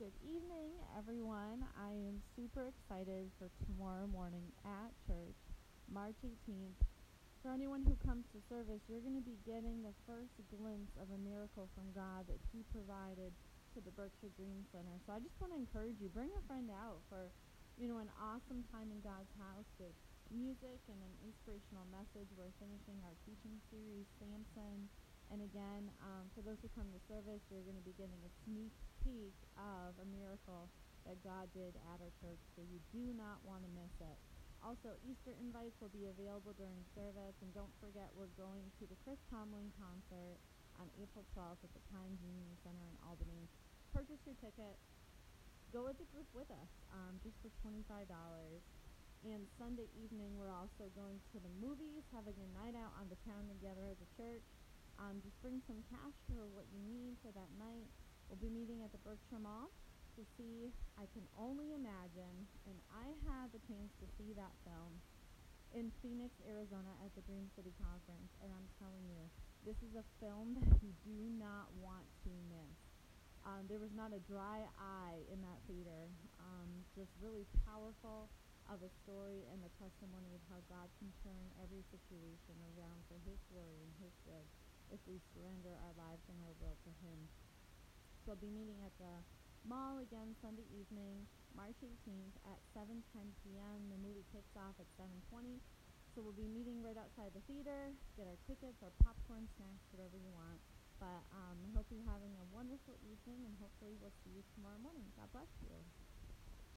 Good evening, everyone. I am super excited for tomorrow morning at church, March 18th. For anyone who comes to service, you're going to be getting the first glimpse of a miracle from God that He provided to the Berkshire Dream Center. So I just want to encourage you, bring a friend out for, you know, an awesome time in God's house with music and an inspirational message. We're finishing our teaching series, Samson. And again, um, for those who come to service, you're going to be getting a sneak peek of a miracle that God did at our church, so you do not want to miss it. Also, Easter invites will be available during service, and don't forget we're going to the Chris Tomlin concert on April 12th at the Times Union Center in Albany. Purchase your ticket. Go with the group with us, um, just for $25. And Sunday evening, we're also going to the movies, having a night out on the town together as a church. Um, just bring some cash for what you need for that night. We'll be meeting at the Berkshire Mall to see I Can Only Imagine, and I had the chance to see that film in Phoenix, Arizona at the Dream City Conference, and I'm telling you, this is a film that you do not want to miss. Um, there was not a dry eye in that theater. Um, just really powerful of a story and the testimony of how God can turn every situation around for His glory and His good if we surrender our lives and our will to Him. So I'll be meeting at the mall again Sunday evening, March 18th at 7:10 p.m. The movie kicks off at 7:20. So we'll be meeting right outside the theater, get our tickets, our popcorn, snacks, whatever you want. But um, I hope you're having a wonderful evening, and hopefully we'll see you tomorrow morning. God bless you.